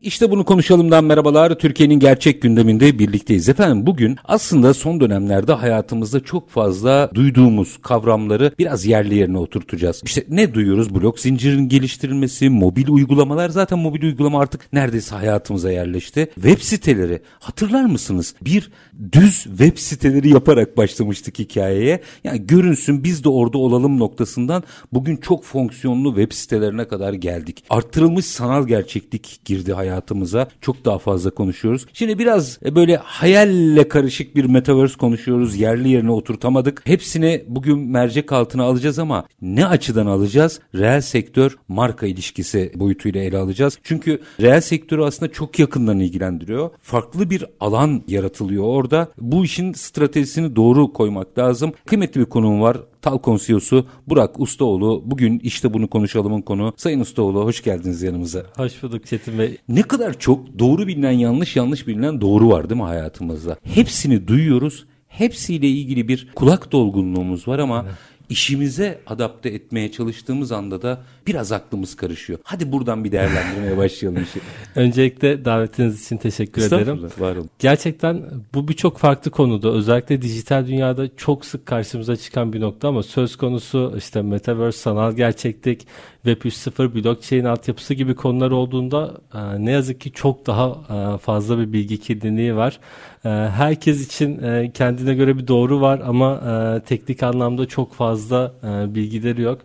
İşte bunu konuşalımdan merhabalar. Türkiye'nin gerçek gündeminde birlikteyiz. Efendim bugün aslında son dönemlerde hayatımızda çok fazla duyduğumuz kavramları biraz yerli yerine oturtacağız. İşte ne duyuyoruz? Blok zincirinin geliştirilmesi, mobil uygulamalar zaten mobil uygulama artık neredeyse hayatımıza yerleşti. Web siteleri hatırlar mısınız? Bir düz web siteleri yaparak başlamıştık hikayeye. Yani görünsün biz de orada olalım noktasından bugün çok fonksiyonlu web sitelerine kadar geldik. Arttırılmış sanal gerçeklik girdi hayatımıza hayatımıza çok daha fazla konuşuyoruz. Şimdi biraz e, böyle hayalle karışık bir metaverse konuşuyoruz. Yerli yerine oturtamadık. Hepsini bugün mercek altına alacağız ama ne açıdan alacağız? Reel sektör marka ilişkisi boyutuyla ele alacağız. Çünkü reel sektörü aslında çok yakından ilgilendiriyor. Farklı bir alan yaratılıyor orada. Bu işin stratejisini doğru koymak lazım. Kıymetli bir konuğum var. Talkon CEO'su Burak Ustaoğlu. Bugün işte bunu konuşalımın konu. Sayın Ustaoğlu hoş geldiniz yanımıza. Hoş bulduk Çetin Bey. Ne kadar çok doğru bilinen yanlış yanlış bilinen doğru var değil mi hayatımızda? Hepsini duyuyoruz. Hepsiyle ilgili bir kulak dolgunluğumuz var ama evet işimize adapte etmeye çalıştığımız anda da biraz aklımız karışıyor. Hadi buradan bir değerlendirmeye başlayalım işi. Öncelikle davetiniz için teşekkür ederim. Var olun. Gerçekten bu birçok farklı konuda özellikle dijital dünyada çok sık karşımıza çıkan bir nokta ama söz konusu işte metaverse, sanal gerçeklik, Web 3.0, blockchain altyapısı gibi konular olduğunda e, ne yazık ki çok daha e, fazla bir bilgi kirliliği var. E, herkes için kendine göre bir doğru var ama teknik anlamda çok fazla bilgileri yok.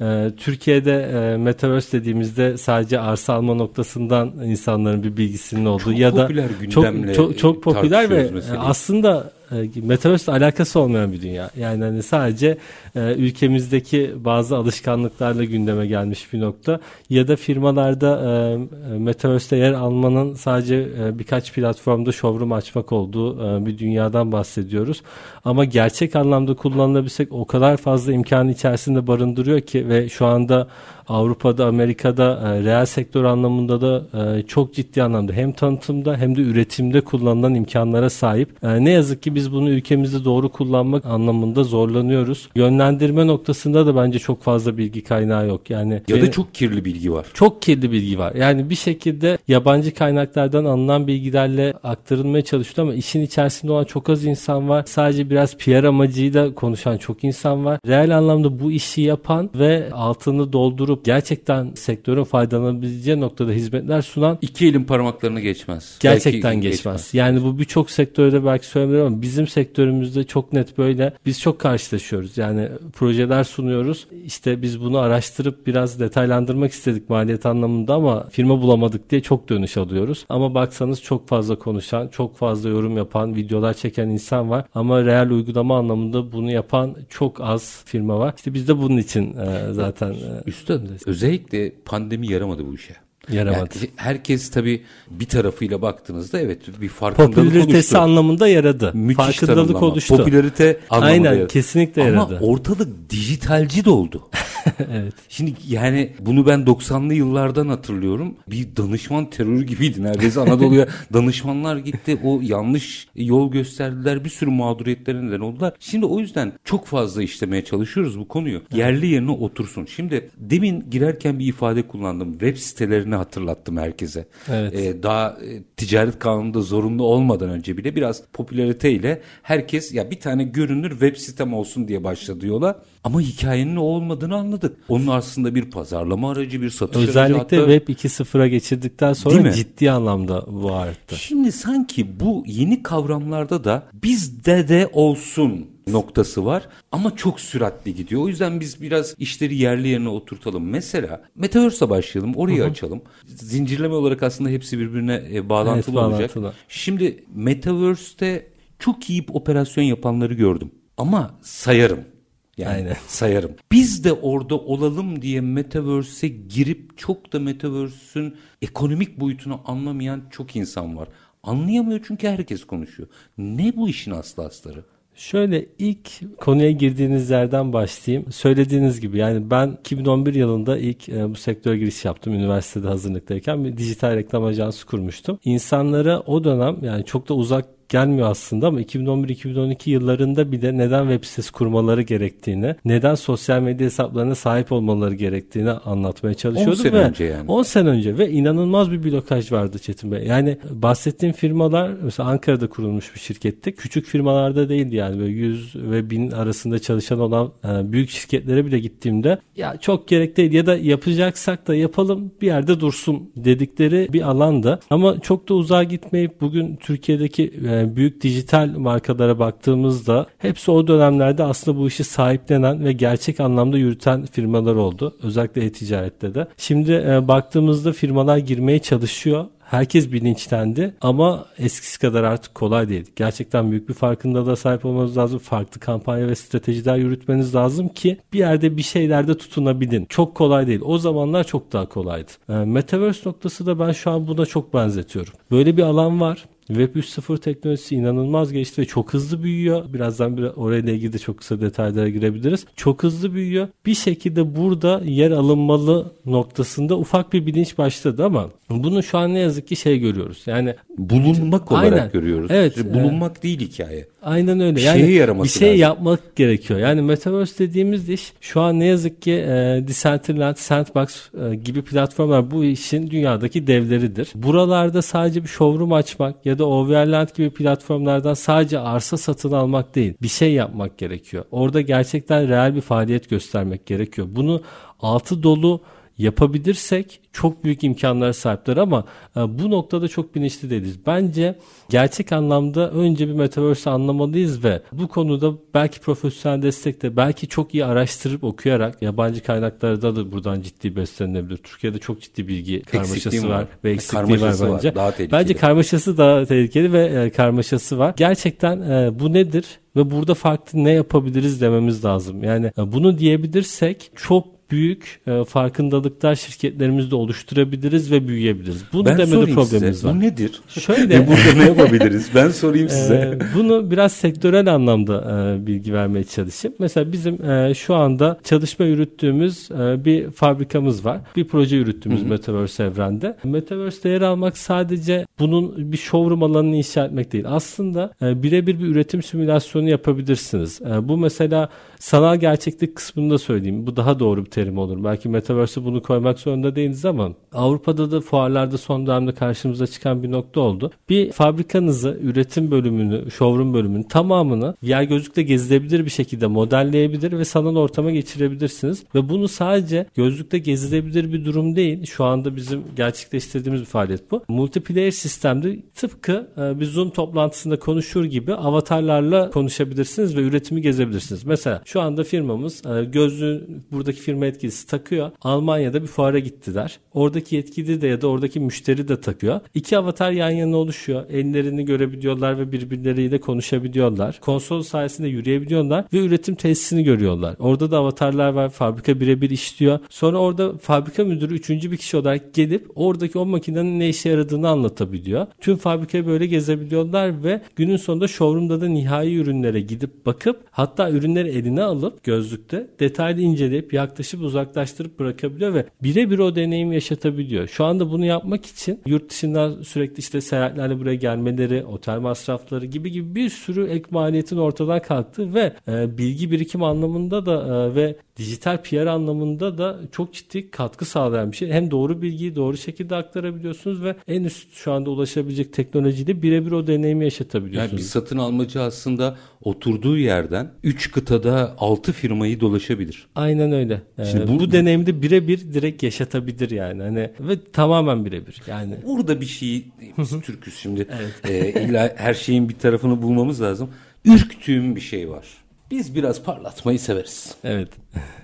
E, Türkiye'de e, Metaverse dediğimizde sadece arsa alma noktasından insanların bir bilgisinin olduğu çok ya da çok çok çok popüler ve mesela. aslında e, Metaverse alakası olmayan bir dünya. Yani hani sadece e, ülkemizdeki bazı alışkanlıklarla gündeme gelmiş bir nokta ya da firmalarda e, Metaverse'de yer almanın sadece e, birkaç platformda showroom açmak olduğu e, bir dünyadan bahsediyoruz. Ama gerçek anlamda kullanılabilsek o kadar fazla imkan içerisinde barındırıyor ki ve şu anda Avrupa'da, Amerika'da e, reel sektör anlamında da e, çok ciddi anlamda hem tanıtımda hem de üretimde kullanılan imkanlara sahip. E, ne yazık ki biz bunu ülkemizde doğru kullanmak anlamında zorlanıyoruz. Yönlendirme noktasında da bence çok fazla bilgi kaynağı yok. Yani ya da çok kirli bilgi var. Çok kirli bilgi var. Yani bir şekilde yabancı kaynaklardan alınan bilgilerle aktarılmaya çalışıyor ama işin içerisinde olan çok az insan var. Sadece biraz PR amacıyla konuşan çok insan var. Reel anlamda bu işi yapan ve altını doldurup olup gerçekten sektörün faydalanabileceği noktada hizmetler sunan iki elin parmaklarını geçmez. Gerçekten geçmez. geçmez. Yani bu birçok sektörde belki söylemedim ama bizim sektörümüzde çok net böyle biz çok karşılaşıyoruz. Yani projeler sunuyoruz. İşte biz bunu araştırıp biraz detaylandırmak istedik maliyet anlamında ama firma bulamadık diye çok dönüş alıyoruz. Ama baksanız çok fazla konuşan, çok fazla yorum yapan, videolar çeken insan var. Ama reel uygulama anlamında bunu yapan çok az firma var. İşte biz de bunun için e, zaten e, Üstad Özellikle pandemi yaramadı bu işe. Yaramadı. Yani herkes tabii bir tarafıyla baktığınızda evet bir farkındalık Popülaritesi oluştu. anlamında yaradı. Müthiş farkındalık tanımlama. oluştu. Popülarite anlamında Aynen yaradı. kesinlikle yaradı. Ama ortalık dijitalci doldu. evet. Şimdi yani bunu ben 90'lı yıllardan hatırlıyorum. Bir danışman terörü gibiydi neredeyse Anadolu'ya danışmanlar gitti. O yanlış yol gösterdiler. Bir sürü mağduriyetlere neden oldular. Şimdi o yüzden çok fazla işlemeye çalışıyoruz bu konuyu. Yerli yerine otursun. Şimdi demin girerken bir ifade kullandım. Web sitelerini hatırlattım herkese. Evet. Ee, daha e, ticaret kanununda zorunlu olmadan önce bile biraz popülariteyle herkes ya bir tane görünür web sitem olsun diye başladı yola. Ama hikayenin o olmadığını anladık. Onun aslında bir pazarlama aracı, bir satış Özellikle aracı. Web 2.0'a geçirdikten sonra ciddi anlamda bu arttı. Şimdi sanki bu yeni kavramlarda da bizde de olsun noktası var ama çok süratli gidiyor. O yüzden biz biraz işleri yerli yerine oturtalım. Mesela Metaverse'a başlayalım, orayı Hı-hı. açalım. Zincirleme olarak aslında hepsi birbirine e, bağlantılı evet, olacak. Bağlantılı. Şimdi Metaverse'te çok iyi operasyon yapanları gördüm. Ama sayarım. Yani Aynen. sayarım. Biz de orada olalım diye Metaverse'e girip çok da Metaverse'ün ekonomik boyutunu anlamayan çok insan var. Anlayamıyor çünkü herkes konuşuyor. Ne bu işin aslı astarı? Şöyle ilk konuya girdiğiniz yerden başlayayım. Söylediğiniz gibi yani ben 2011 yılında ilk e, bu sektöre giriş yaptım üniversitede hazırlıktayken bir dijital reklam ajansı kurmuştum. İnsanlara o dönem yani çok da uzak gelmiyor aslında ama 2011-2012 yıllarında bir de neden web sitesi kurmaları gerektiğini, neden sosyal medya hesaplarına sahip olmaları gerektiğini anlatmaya çalışıyordum. 10 sene ve önce yani. 10 sene önce ve inanılmaz bir blokaj vardı Çetin Bey. Yani bahsettiğim firmalar mesela Ankara'da kurulmuş bir şirketti. Küçük firmalarda değildi yani böyle 100 ve 1000 arasında çalışan olan e, büyük şirketlere bile gittiğimde ya çok gerek değil ya da yapacaksak da yapalım bir yerde dursun dedikleri bir alanda. Ama çok da uzağa gitmeyip bugün Türkiye'deki e, büyük dijital markalara baktığımızda hepsi o dönemlerde aslında bu işi sahiplenen ve gerçek anlamda yürüten firmalar oldu. Özellikle e-ticarette de. Şimdi e, baktığımızda firmalar girmeye çalışıyor herkes bilinçlendi ama eskisi kadar artık kolay değil. Gerçekten büyük bir farkındalığa sahip olmanız lazım. Farklı kampanya ve stratejiler yürütmeniz lazım ki bir yerde bir şeylerde tutunabilin. Çok kolay değil. O zamanlar çok daha kolaydı. E, Metaverse noktası da ben şu an buna çok benzetiyorum. Böyle bir alan var. Web 3.0 teknolojisi inanılmaz geçti ve çok hızlı büyüyor. Birazdan bir orayla ilgili de çok kısa detaylara girebiliriz. Çok hızlı büyüyor. Bir şekilde burada yer alınmalı noktasında ufak bir bilinç başladı ama bunu şu an ne yazık ki şey görüyoruz. Yani bulunmak olarak aynen. görüyoruz. Evet. Bulunmak e, değil hikaye. Aynen öyle. Bir yani şeye yaraması bir şey lazım. yapmak gerekiyor. Yani Metaverse dediğimiz iş şu an ne yazık ki e, Decentraland, Sandbox e, gibi platformlar bu işin dünyadaki devleridir. Buralarda sadece bir showroom açmak ya da Overland gibi platformlardan sadece arsa satın almak değil. Bir şey yapmak gerekiyor. Orada gerçekten reel bir faaliyet göstermek gerekiyor. Bunu altı dolu yapabilirsek çok büyük imkanlara sahipler ama e, bu noktada çok bilinçli değiliz. Bence gerçek anlamda önce bir metaverse anlamalıyız ve bu konuda belki profesyonel destekte belki çok iyi araştırıp okuyarak yabancı kaynaklarda da buradan ciddi beslenilebilir. Türkiye'de çok ciddi bilgi karmaşası var, var ve eksikliği var bence. Var, daha tehlikeli. Bence karmaşası daha tehlikeli ve e, karmaşası var. Gerçekten e, bu nedir ve burada farklı ne yapabiliriz dememiz lazım. Yani bunu diyebilirsek çok büyük e, farkındalıklar şirketlerimizde oluşturabiliriz ve büyüyebiliriz. Bunu ben demede problemimiz size, var. Bu nedir? Şöyle ve burada ne yapabiliriz? Ben sorayım size. E, bunu biraz sektörel anlamda e, bilgi vermeye çalışayım. Mesela bizim e, şu anda çalışma yürüttüğümüz e, bir fabrikamız var. Bir proje yürüttüğümüz Hı-hı. Metaverse evrende. Metaverse'de yer almak sadece bunun bir showroom alanını inşa etmek değil. Aslında e, birebir bir üretim simülasyonu yapabilirsiniz. E, bu mesela sanal gerçeklik kısmında söyleyeyim. Bu daha doğru bir terim olur. Belki Metaverse'e bunu koymak zorunda değiliz ama Avrupa'da da fuarlarda son dönemde karşımıza çıkan bir nokta oldu. Bir fabrikanızı, üretim bölümünü, showroom bölümünü tamamını yer gözlükle gezilebilir bir şekilde modelleyebilir ve sanal ortama geçirebilirsiniz. Ve bunu sadece gözlükte gezilebilir bir durum değil. Şu anda bizim gerçekleştirdiğimiz bir faaliyet bu. Multiplayer sistemde tıpkı e, bir Zoom toplantısında konuşur gibi avatarlarla konuşabilirsiniz ve üretimi gezebilirsiniz. Mesela şu anda firmamız e, gözlüğü buradaki firma yetkilisi takıyor. Almanya'da bir fuara gittiler. Oradaki yetkili de ya da oradaki müşteri de takıyor. İki avatar yan yana oluşuyor. Ellerini görebiliyorlar ve birbirleriyle konuşabiliyorlar. Konsol sayesinde yürüyebiliyorlar ve üretim tesisini görüyorlar. Orada da avatarlar var. Fabrika birebir işliyor. Sonra orada fabrika müdürü üçüncü bir kişi olarak gelip oradaki o makinenin ne işe yaradığını anlatabiliyor. Tüm fabrikayı böyle gezebiliyorlar ve günün sonunda showroom'da da nihai ürünlere gidip bakıp hatta ürünleri eline alıp gözlükte detaylı inceleyip yaklaşık yaklaşıp uzaklaştırıp bırakabiliyor ve birebir o deneyimi yaşatabiliyor. Şu anda bunu yapmak için yurt dışından sürekli işte seyahatlerle buraya gelmeleri, otel masrafları gibi gibi bir sürü ek maliyetin ortadan kalktı ve e, bilgi birikim anlamında da e, ve dijital PR anlamında da çok ciddi katkı sağlayan bir şey. Hem doğru bilgiyi doğru şekilde aktarabiliyorsunuz ve en üst şu anda ulaşabilecek teknolojiyle birebir o deneyimi yaşatabiliyorsunuz. Yani bir satın almacı aslında oturduğu yerden 3 kıtada 6 firmayı dolaşabilir. Aynen öyle. Şimdi ee, bu, bu deneyimde birebir direkt yaşatabilir yani. Hani ve tamamen birebir. Yani burada bir şey biz Türküz şimdi. evet. e, illa her şeyin bir tarafını bulmamız lazım. Ürktüğüm bir şey var. Biz biraz parlatmayı severiz. Evet.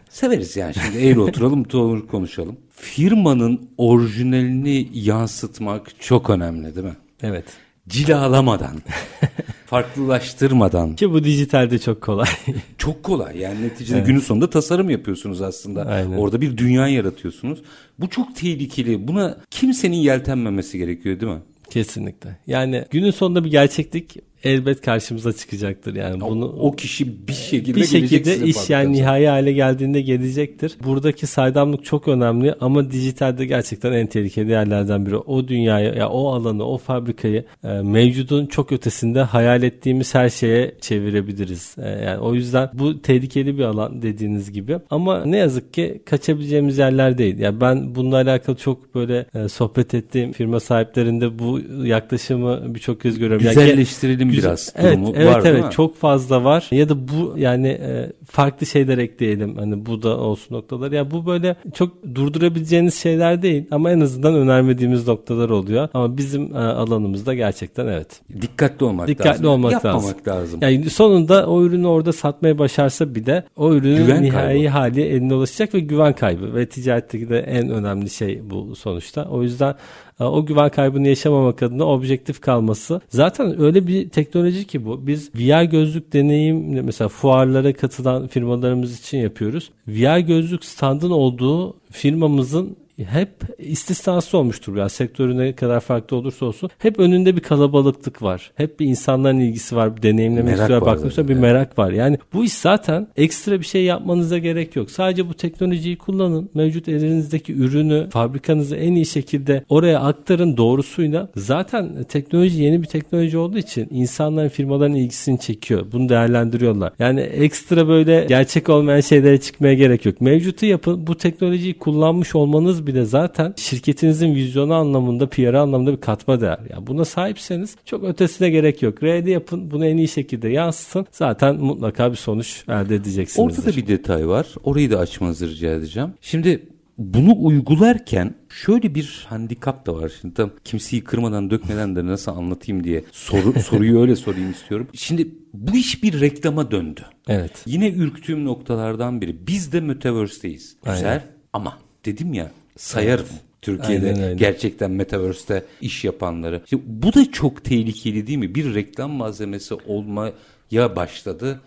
Severiz yani şimdi eğri oturalım doğru konuşalım. Firmanın orijinalini yansıtmak çok önemli değil mi? Evet. Cilalamadan, farklılaştırmadan. Ki bu dijitalde çok kolay. çok kolay yani neticede evet. günün sonunda tasarım yapıyorsunuz aslında. Aynen. Orada bir dünya yaratıyorsunuz. Bu çok tehlikeli. Buna kimsenin yeltenmemesi gerekiyor değil mi? Kesinlikle. Yani günün sonunda bir gerçeklik elbet karşımıza çıkacaktır yani bunu o, kişi bir şekilde bir şekilde iş yani nihai hale geldiğinde gelecektir. Buradaki saydamlık çok önemli ama dijitalde gerçekten en tehlikeli yerlerden biri. O dünyayı ya o alanı, o fabrikayı e, mevcudun çok ötesinde hayal ettiğimiz her şeye çevirebiliriz. E, yani o yüzden bu tehlikeli bir alan dediğiniz gibi. Ama ne yazık ki kaçabileceğimiz yerler değil. Yani ben bununla alakalı çok böyle e, sohbet ettiğim firma sahiplerinde bu yaklaşımı birçok kez görüyorum. Güzelleştirelim yani, biraz evet, durumu evet, var evet, çok fazla var. Ya da bu yani e, farklı şeyler ekleyelim. Hani bu da olsun noktalar. Ya bu böyle çok durdurabileceğiniz şeyler değil ama en azından önermediğimiz noktalar oluyor. Ama bizim e, alanımızda gerçekten evet. Dikkatli olmak Dikkatli lazım. olmak Yapmamak lazım. lazım. Yani sonunda o ürünü orada satmaya başarsa bir de o ürünün Güven nihai kaybı. hali eline ulaşacak ve güven kaybı ve ticaretteki de en önemli şey bu sonuçta. O yüzden o güven kaybını yaşamamak adına objektif kalması. Zaten öyle bir teknoloji ki bu. Biz VR gözlük deneyim mesela fuarlara katılan firmalarımız için yapıyoruz. VR gözlük standın olduğu firmamızın hep istisnası olmuştur. Yani sektörü ne kadar farklı olursa olsun hep önünde bir kalabalıklık var. Hep bir insanların ilgisi var. Bir deneyimlemek Merak istiyor. var Bakmışlar bir merak var. Yani bu iş zaten ekstra bir şey yapmanıza gerek yok. Sadece bu teknolojiyi kullanın. Mevcut elinizdeki ürünü fabrikanızı en iyi şekilde oraya aktarın doğrusuyla. Zaten teknoloji yeni bir teknoloji olduğu için insanların firmaların ilgisini çekiyor. Bunu değerlendiriyorlar. Yani ekstra böyle gerçek olmayan şeylere çıkmaya gerek yok. Mevcutu yapın. Bu teknolojiyi kullanmış olmanız bile zaten şirketinizin vizyonu anlamında, PR anlamında bir katma değer. Yani buna sahipseniz çok ötesine gerek yok. R'de yapın. Bunu en iyi şekilde yansıtın. Zaten mutlaka bir sonuç elde edeceksiniz. Orada da bir detay var. Orayı da açmanızı rica edeceğim. Şimdi bunu uygularken şöyle bir handikap da var. Şimdi tam kimseyi kırmadan dökmeden de nasıl anlatayım diye soru, soruyu öyle sorayım istiyorum. Şimdi bu iş bir reklama döndü. Evet. Yine ürktüğüm noktalardan biri. Biz de Metaverse'teyiz. Güzel Aynen. ama dedim ya sayarım. Türkiye'de Aynen öyle. gerçekten Metaverse'te iş yapanları. Şimdi bu da çok tehlikeli değil mi? Bir reklam malzemesi olmaya başladı.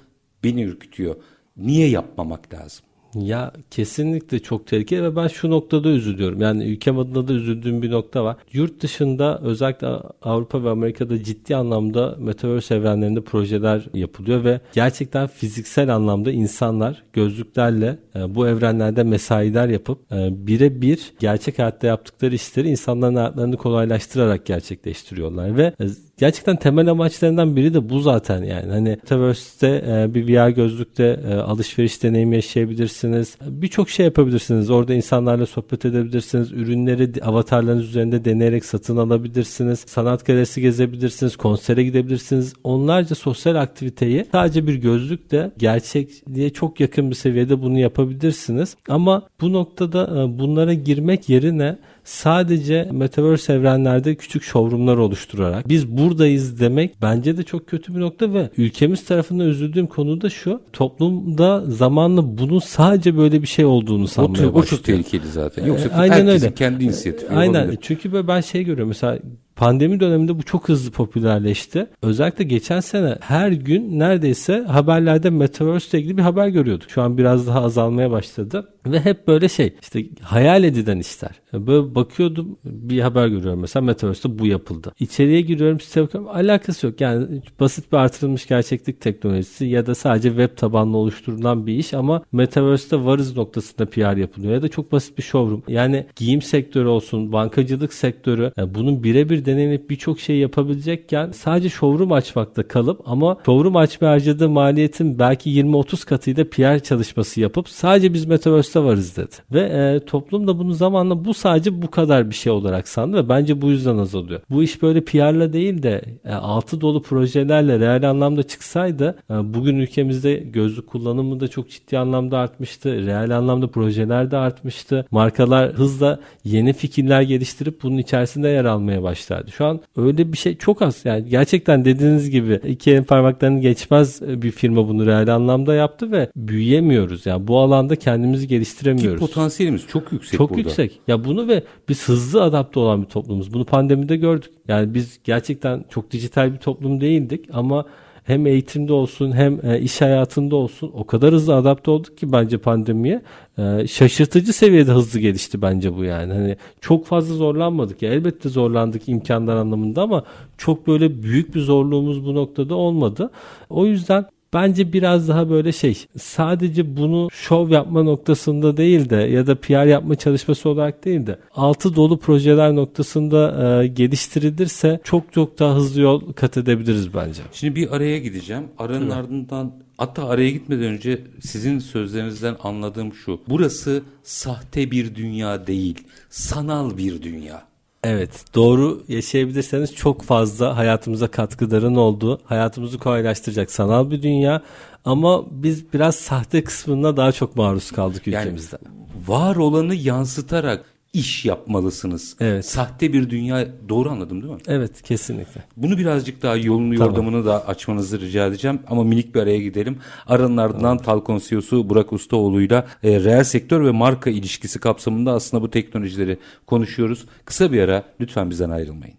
Beni ürkütüyor. Niye yapmamak lazım? Ya kesinlikle çok tehlikeli ve ben şu noktada üzülüyorum. Yani ülkem adına da üzüldüğüm bir nokta var. Yurt dışında özellikle Avrupa ve Amerika'da ciddi anlamda Metaverse evrenlerinde projeler yapılıyor ve gerçekten fiziksel anlamda insanlar gözlüklerle e, bu evrenlerde mesailer yapıp e, birebir gerçek hayatta yaptıkları işleri insanların hayatlarını kolaylaştırarak gerçekleştiriyorlar ve e, gerçekten temel amaçlarından biri de bu zaten yani. Hani Metaverse'te e, bir VR gözlükte e, alışveriş deneyimi yaşayabilirsiniz. Birçok şey yapabilirsiniz. Orada insanlarla sohbet edebilirsiniz. Ürünleri avatarlarınız üzerinde deneyerek satın alabilirsiniz. Sanat galerisi gezebilirsiniz. Konsere gidebilirsiniz. Onlarca sosyal aktiviteyi sadece bir gözlükle gerçekliğe çok yakın bir seviyede bunu yapabilirsiniz. Ama bu noktada e, bunlara girmek yerine sadece Metaverse evrenlerde küçük showroomlar oluşturarak biz buradayız demek bence de çok kötü bir nokta ve ülkemiz tarafından üzüldüğüm konu da şu toplumda zamanla bunun sadece böyle bir şey olduğunu sanmaya çok- o başlıyor. çok tehlikeli zaten. Yoksa E, aynen herkesin öyle. kendi inisiyatifi Aynen. olabilir. Çünkü ben şey görüyorum mesela pandemi döneminde bu çok hızlı popülerleşti. Özellikle geçen sene her gün neredeyse haberlerde Metaverse ile ilgili bir haber görüyorduk. Şu an biraz daha azalmaya başladı. Ve hep böyle şey işte hayal edilen işler. Böyle bakıyordum bir haber görüyorum mesela Metaverse'de bu yapıldı. İçeriye giriyorum site bakıyorum alakası yok. Yani basit bir artırılmış gerçeklik teknolojisi ya da sadece web tabanlı oluşturulan bir iş ama Metaverse'de varız noktasında PR yapılıyor ya da çok basit bir showroom. Yani giyim sektörü olsun, bankacılık sektörü yani bunun birebir deneyimleyip birçok şey yapabilecekken sadece showroom açmakta kalıp ama showroom açmaya harcadığı maliyetin belki 20-30 katıyla PR çalışması yapıp sadece biz Metaverse'de varız dedi. Ve e, toplum da bunu zamanla bu sadece bu kadar bir şey olarak sandı ve bence bu yüzden azalıyor. Bu iş böyle PR'la değil de e, altı dolu projelerle reel anlamda çıksaydı e, bugün ülkemizde gözlük kullanımı da çok ciddi anlamda artmıştı. Reel anlamda projeler de artmıştı. Markalar hızla yeni fikirler geliştirip bunun içerisinde yer almaya başlardı. Şu an öyle bir şey çok az. Yani gerçekten dediğiniz gibi iki elin parmaklarını geçmez bir firma bunu reel anlamda yaptı ve büyüyemiyoruz. Yani bu alanda kendimizi Ki geliştiremiyoruz. potansiyelimiz çok yüksek Çok burada. yüksek. Ya bunu ve biz hızlı adapte olan bir toplumuz. Bunu pandemide gördük. Yani biz gerçekten çok dijital bir toplum değildik ama hem eğitimde olsun hem e, iş hayatında olsun o kadar hızlı adapte olduk ki bence pandemiye. E, şaşırtıcı seviyede hızlı gelişti bence bu yani. Hani çok fazla zorlanmadık ya. Elbette zorlandık imkanlar anlamında ama çok böyle büyük bir zorluğumuz bu noktada olmadı. O yüzden Bence biraz daha böyle şey sadece bunu şov yapma noktasında değil de ya da PR yapma çalışması olarak değil de altı dolu projeler noktasında e, geliştirilirse çok çok daha hızlı yol kat edebiliriz bence. Şimdi bir araya gideceğim. Aranın evet. ardından hatta araya gitmeden önce sizin sözlerinizden anladığım şu. Burası sahte bir dünya değil, sanal bir dünya. Evet doğru yaşayabilirseniz çok fazla hayatımıza katkıların olduğu hayatımızı kolaylaştıracak sanal bir dünya ama biz biraz sahte kısmına daha çok maruz kaldık ülkemizde. Yani var olanı yansıtarak iş yapmalısınız. Evet. Sahte bir dünya doğru anladım değil mi? Evet kesinlikle. Bunu birazcık daha yolunu tamam. yordamını da açmanızı rica edeceğim ama minik bir araya gidelim. Aranın ardından tamam. Talkon CEO'su Burak Ustaoğlu'yla e, reel sektör ve marka ilişkisi kapsamında aslında bu teknolojileri konuşuyoruz. Kısa bir ara lütfen bizden ayrılmayın.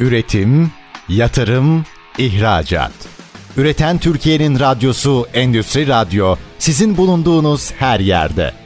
Üretim, yatırım, ihracat. Üreten Türkiye'nin radyosu Endüstri Radyo sizin bulunduğunuz her yerde.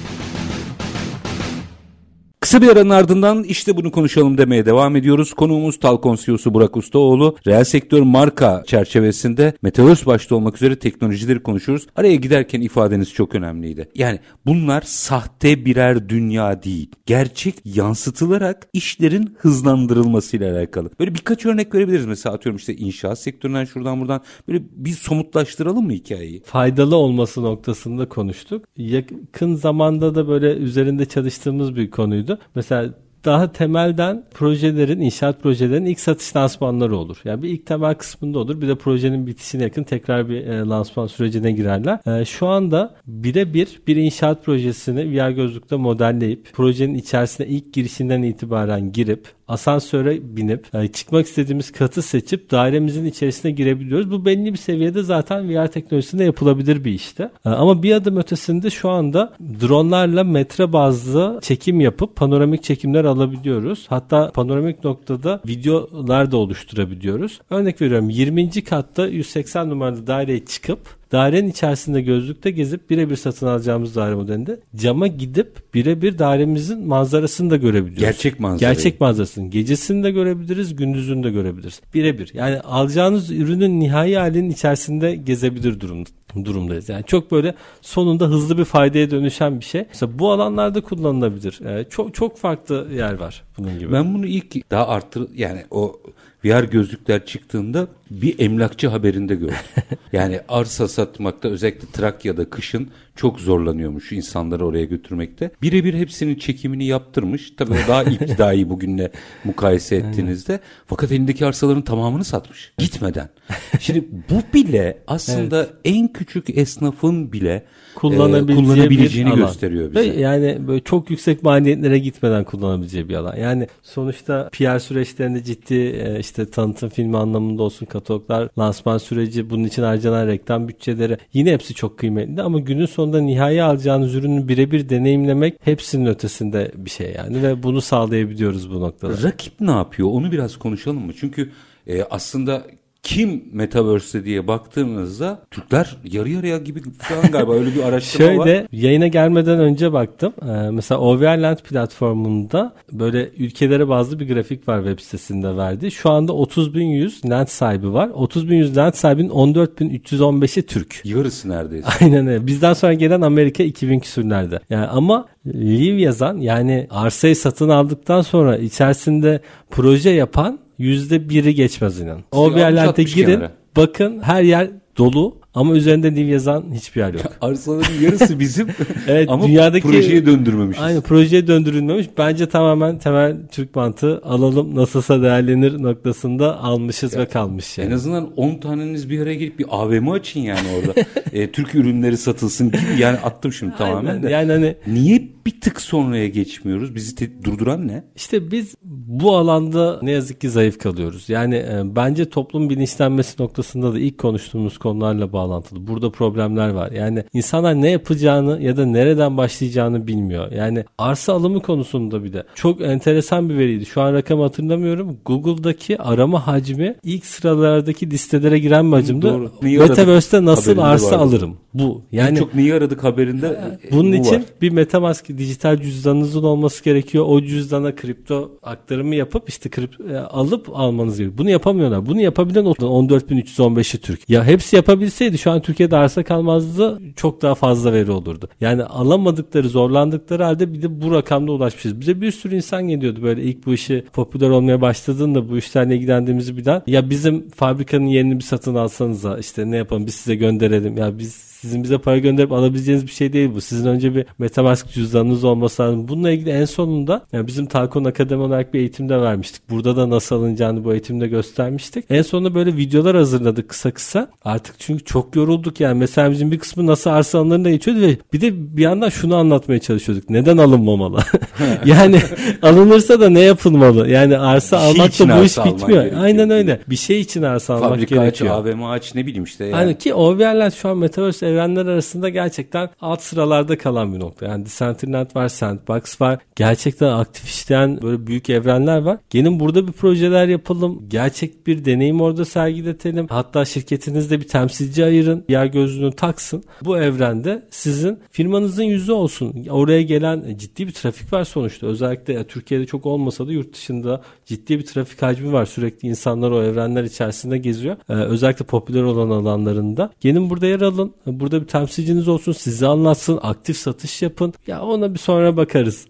Kısa bir aranın ardından işte bunu konuşalım demeye devam ediyoruz. Konuğumuz Talkon CEO'su Burak Ustaoğlu. Reel sektör marka çerçevesinde Metaverse başta olmak üzere teknolojileri konuşuyoruz. Araya giderken ifadeniz çok önemliydi. Yani bunlar sahte birer dünya değil. Gerçek yansıtılarak işlerin hızlandırılmasıyla alakalı. Böyle birkaç örnek verebiliriz. Mesela atıyorum işte inşaat sektöründen şuradan buradan böyle bir somutlaştıralım mı hikayeyi? Faydalı olması noktasında konuştuk. Yakın zamanda da böyle üzerinde çalıştığımız bir konuydu. Mesela daha temelden projelerin, inşaat projelerin ilk satış lansmanları olur. Yani bir ilk temel kısmında olur. Bir de projenin bitişine yakın tekrar bir e, lansman sürecine girerler. E, şu anda birebir bir inşaat projesini VR gözlükte modelleyip projenin içerisine ilk girişinden itibaren girip asansöre binip yani çıkmak istediğimiz katı seçip dairemizin içerisine girebiliyoruz. Bu belli bir seviyede zaten VR teknolojisinde yapılabilir bir işte. Ee, ama bir adım ötesinde şu anda dronlarla metre bazlı çekim yapıp panoramik çekimler alabiliyoruz. Hatta panoramik noktada videolar da oluşturabiliyoruz. Örnek veriyorum 20. katta 180 numaralı daireye çıkıp dairenin içerisinde gözlükte gezip birebir satın alacağımız daire modelinde cama gidip birebir dairemizin manzarasını da görebiliyoruz. Gerçek manzarayı. Gerçek manzarasını. Gecesini de görebiliriz, gündüzünü de görebiliriz. Birebir. Yani alacağınız ürünün nihai halinin içerisinde gezebilir durumda durumdayız. Yani çok böyle sonunda hızlı bir faydaya dönüşen bir şey. Mesela bu alanlarda kullanılabilir. Ee, çok çok farklı yer var bunun gibi. Ben bunu ilk daha arttır yani o VR gözlükler çıktığında bir emlakçı haberinde gördüm. yani arsa satmakta özellikle Trakya'da kışın çok zorlanıyormuş insanları oraya götürmekte. Birebir hepsinin çekimini yaptırmış. Tabii daha iptidai bugünle mukayese ettiğinizde. Fakat elindeki arsaların tamamını satmış. Gitmeden. Şimdi bu bile aslında evet. en küçük esnafın bile kullanabileceği e, kullanabileceğini gösteriyor bize. Ve yani böyle çok yüksek maliyetlere gitmeden kullanabileceği bir alan. Yani sonuçta PR süreçlerinde ciddi e, işte tanıtım filmi anlamında olsun kataloglar, lansman süreci, bunun için harcanan reklam bütçeleri yine hepsi çok kıymetli ama günün sonunda nihai alacağınız ürünü birebir deneyimlemek hepsinin ötesinde bir şey yani ve bunu sağlayabiliyoruz bu noktada. Rakip ne yapıyor? Onu biraz konuşalım mı? Çünkü e, aslında kim Metaverse diye baktığınızda Türkler yarı yarıya gibi falan galiba öyle bir araştırma Şöyle, var. Şöyle yayına gelmeden önce baktım. Ee, mesela Overland platformunda böyle ülkelere bazı bir grafik var web sitesinde verdi. Şu anda 30.100 land sahibi var. 30.100 land sahibinin 14.315'i Türk. Yarısı neredeyse. Aynen öyle. Bizden sonra gelen Amerika 2000 küsürlerde. Yani ama Live yazan yani arsayı satın aldıktan sonra içerisinde proje yapan yüzde biri geçmez inan. O bir yerlerde girin kenara. bakın her yer dolu ama üzerinde div yazan hiçbir yer yok. Arsaların yarısı bizim evet, ama dünyadaki, projeye döndürmemişiz. Aynı projeye döndürülmemiş. Bence tamamen temel Türk mantığı alalım nasılsa değerlenir noktasında almışız yani, ve kalmış. Yani. En azından 10 taneniz bir araya gelip bir AVM açın yani orada. e, Türk ürünleri satılsın gibi yani attım şimdi Aynen. tamamen de. Yani hani niye bir tık sonraya geçmiyoruz? Bizi te- durduran ne? İşte biz bu alanda ne yazık ki zayıf kalıyoruz. Yani e, bence toplum bilinçlenmesi noktasında da ilk konuştuğumuz konularla bağlı bağlantılı. Burada problemler var. Yani insanlar ne yapacağını ya da nereden başlayacağını bilmiyor. Yani arsa alımı konusunda bir de çok enteresan bir veriydi. Şu an rakamı hatırlamıyorum. Google'daki arama hacmi ilk sıralardaki listelere giren bir hacimde. Metaverse'te nasıl arsa vardı. alırım? Bu. Yani çok neyi aradık haberinde? Bunun bu için var. bir MetaMask dijital cüzdanınızın olması gerekiyor. O cüzdana kripto aktarımı yapıp işte kripto e, alıp almanız gerekiyor. Bunu yapamıyorlar. Bunu yapabilen 14.315'i Türk. Ya hepsi yapabilseydi şu an Türkiye'de arsa kalmazdı. Çok daha fazla veri olurdu. Yani alamadıkları, zorlandıkları halde bir de bu rakamda ulaşmışız. Bize bir sürü insan geliyordu böyle ilk bu işi popüler olmaya başladığında bu işlerle ilgilendiğimizi bilen. Ya bizim fabrikanın yerini bir satın alsanıza işte ne yapalım biz size gönderelim. Ya biz sizin bize para gönderip alabileceğiniz bir şey değil bu. Sizin önce bir Metamask cüzdanınız olması lazım. Bununla ilgili en sonunda yani bizim Talkon Akademi olarak bir eğitimde vermiştik. Burada da nasıl alınacağını bu eğitimde göstermiştik. En sonunda böyle videolar hazırladık kısa kısa. Artık çünkü çok yorulduk yani. Mesela bizim bir kısmı nasıl arsa alınırına geçiyordu ve bir de bir yandan şunu anlatmaya çalışıyorduk. Neden alınmamalı? yani alınırsa da ne yapılmalı? Yani arsa şey almakla bu iş bitmiyor. Aynen öyle. Bir şey için arsa almak Fabrika gerekiyor. Fabrika aç, AVM aç ne bileyim işte. Yani. yani ki OVR'ler şu an Metaverse evrenler arasında gerçekten alt sıralarda kalan bir nokta. Yani Decentraland var, Sandbox var. Gerçekten aktif işleyen böyle büyük evrenler var. Gelin burada bir projeler yapalım. Gerçek bir deneyim orada sergiletelim. Hatta şirketinizde bir temsilci ayırın. Yer gözlüğünü taksın. Bu evrende sizin firmanızın yüzü olsun. Oraya gelen ciddi bir trafik var sonuçta. Özellikle Türkiye'de çok olmasa da yurt dışında ciddi bir trafik hacmi var. Sürekli insanlar o evrenler içerisinde geziyor. Ee, özellikle popüler olan alanlarında. Gelin burada yer alın. Burada bir temsilciniz olsun. Size anlatsın. Aktif satış yapın. Ya ona bir sonra bakarız.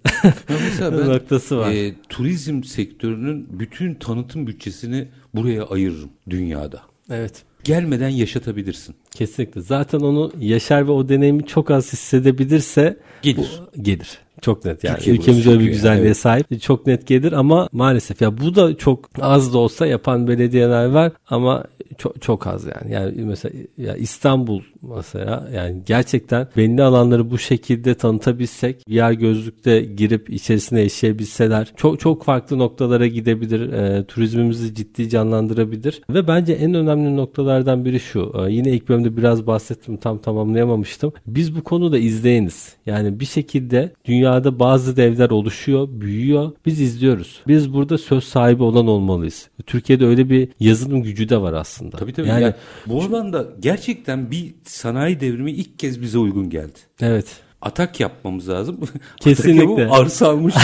mesela ben, noktası var. E, turizm sektörünün bütün tanıtım bütçesini buraya ayırırım dünyada. Evet gelmeden yaşatabilirsin. Kesinlikle. Zaten onu yaşar ve o deneyimi çok az hissedebilirse gelir. Bu, gelir. Çok net yani. Türkiye Ülkemiz öyle bir güzelliğe evet. sahip. Çok net gelir ama maalesef ya bu da çok az da olsa yapan belediyeler var ama çok çok az yani. Yani mesela ya İstanbul mesela yani gerçekten belli alanları bu şekilde tanıtabilsek VR gözlükte girip içerisine yaşayabilseler çok çok farklı noktalara gidebilir. E, turizmimizi ciddi canlandırabilir ve bence en önemli noktalardan biri şu. E, yine ilk bölümde biraz bahsettim tam tamamlayamamıştım. Biz bu konuda izleyiniz. Yani bir şekilde dünyada bazı devler oluşuyor, büyüyor. Biz izliyoruz. Biz burada söz sahibi olan olmalıyız. Türkiye'de öyle bir yazılım gücü de var aslında. Tabii tabii. Yani, yani bu alanda gerçekten bir sanayi devrimi ilk kez bize uygun geldi. Evet atak yapmamız lazım. Kesinlikle. arsa almışız.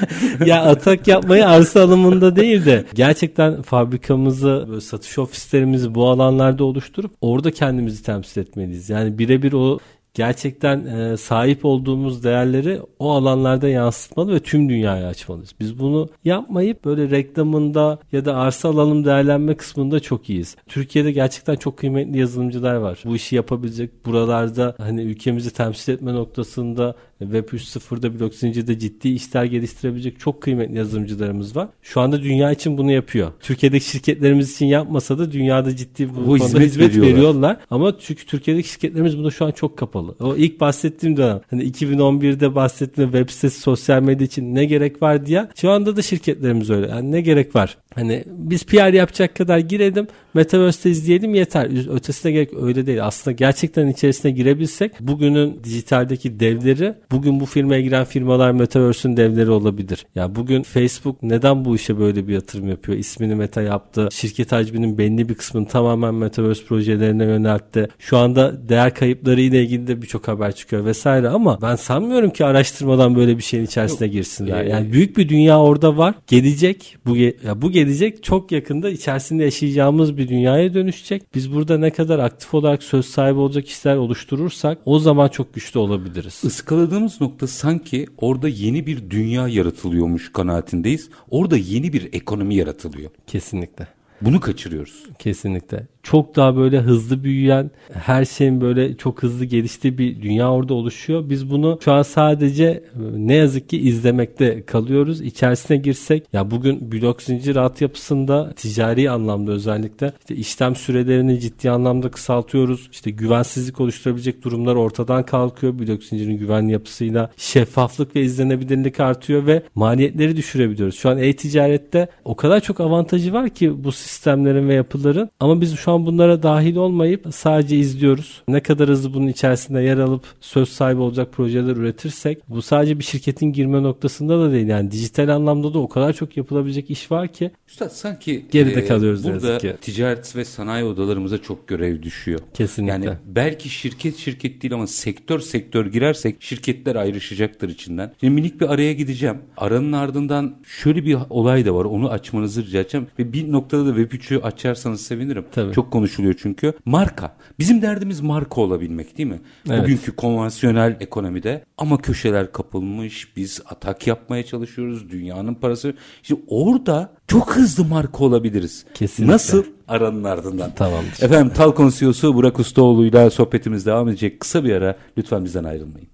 ya atak yapmayı arsa alımında değil de gerçekten fabrikamızı, böyle satış ofislerimizi bu alanlarda oluşturup orada kendimizi temsil etmeliyiz. Yani birebir o gerçekten e, sahip olduğumuz değerleri o alanlarda yansıtmalı ve tüm dünyaya açmalıyız. Biz bunu yapmayıp böyle reklamında ya da arsa alalım değerlenme kısmında çok iyiyiz. Türkiye'de gerçekten çok kıymetli yazılımcılar var. Bu işi yapabilecek buralarda hani ülkemizi temsil etme noktasında Web 3.0'da blok zincirde ciddi işler geliştirebilecek çok kıymetli yazılımcılarımız var. Şu anda dünya için bunu yapıyor. Türkiye'deki şirketlerimiz için yapmasa da dünyada ciddi bu, bu hizmet, hizmet veriyorlar. veriyorlar. Ama çünkü Türkiye'deki şirketlerimiz buna şu an çok kapalı. O ilk bahsettiğim dönem hani 2011'de bahsettiğim web sitesi sosyal medya için ne gerek var diye şu anda da şirketlerimiz öyle. Yani ne gerek var? Hani biz PR yapacak kadar girelim, Metaverse'de izleyelim yeter. Ötesine gerek öyle değil. Aslında gerçekten içerisine girebilsek bugünün dijitaldeki devleri bugün bu firmaya giren firmalar Metaverse'ün devleri olabilir. Ya yani bugün Facebook neden bu işe böyle bir yatırım yapıyor? İsmini Meta yaptı. Şirket hacminin belli bir kısmını tamamen Metaverse projelerine yöneltti. Şu anda değer kayıpları ile ilgili de birçok haber çıkıyor vesaire ama ben sanmıyorum ki araştırmadan böyle bir şeyin içerisine girsinler. Yani büyük bir dünya orada var. Gelecek. Bu ya bu gelecek çok yakında içerisinde yaşayacağımız bir dünyaya dönüşecek. Biz burada ne kadar aktif olarak söz sahibi olacak işler oluşturursak o zaman çok güçlü olabiliriz. Iskaladığımız nokta sanki orada yeni bir dünya yaratılıyormuş kanaatindeyiz. Orada yeni bir ekonomi yaratılıyor. Kesinlikle. Bunu kaçırıyoruz. Kesinlikle çok daha böyle hızlı büyüyen, her şeyin böyle çok hızlı geliştiği bir dünya orada oluşuyor. Biz bunu şu an sadece e, ne yazık ki izlemekte kalıyoruz. İçerisine girsek ya bugün blok zincir altyapısında ticari anlamda özellikle işte işlem sürelerini ciddi anlamda kısaltıyoruz. İşte güvensizlik oluşturabilecek durumlar ortadan kalkıyor. Blok zincirin güvenli yapısıyla şeffaflık ve izlenebilirlik artıyor ve maliyetleri düşürebiliyoruz. Şu an e-ticarette o kadar çok avantajı var ki bu sistemlerin ve yapıların ama biz şu şu an bunlara dahil olmayıp sadece izliyoruz. Ne kadar hızlı bunun içerisinde yer alıp söz sahibi olacak projeler üretirsek bu sadece bir şirketin girme noktasında da değil. Yani dijital anlamda da o kadar çok yapılabilecek iş var ki. Üstad sanki geride e, kalıyoruz burada ki. ticaret ve sanayi odalarımıza çok görev düşüyor. Kesinlikle. Yani belki şirket şirket değil ama sektör sektör girersek şirketler ayrışacaktır içinden. Şimdi minik bir araya gideceğim. Aranın ardından şöyle bir olay da var. Onu açmanızı rica edeceğim. Ve bir noktada da Web3'ü açarsanız sevinirim. Tabii. Çok konuşuluyor çünkü. Marka. Bizim derdimiz marka olabilmek değil mi? Evet. Bugünkü konvansiyonel ekonomide ama köşeler kapılmış. Biz atak yapmaya çalışıyoruz. Dünyanın parası. İşte orada çok hızlı marka olabiliriz. Kesinlikle. Nasıl? Aranın ardından. Tamamdır. Efendim Talkon CEO'su Burak Ustaoğlu'yla sohbetimiz devam edecek. Kısa bir ara lütfen bizden ayrılmayın.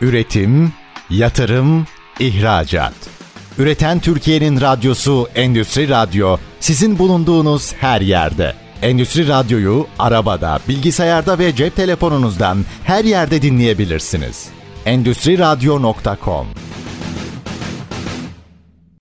Üretim, yatırım, ihracat. Üreten Türkiye'nin radyosu Endüstri Radyo sizin bulunduğunuz her yerde. Endüstri Radyo'yu arabada, bilgisayarda ve cep telefonunuzdan her yerde dinleyebilirsiniz. Endüstri Radyo.com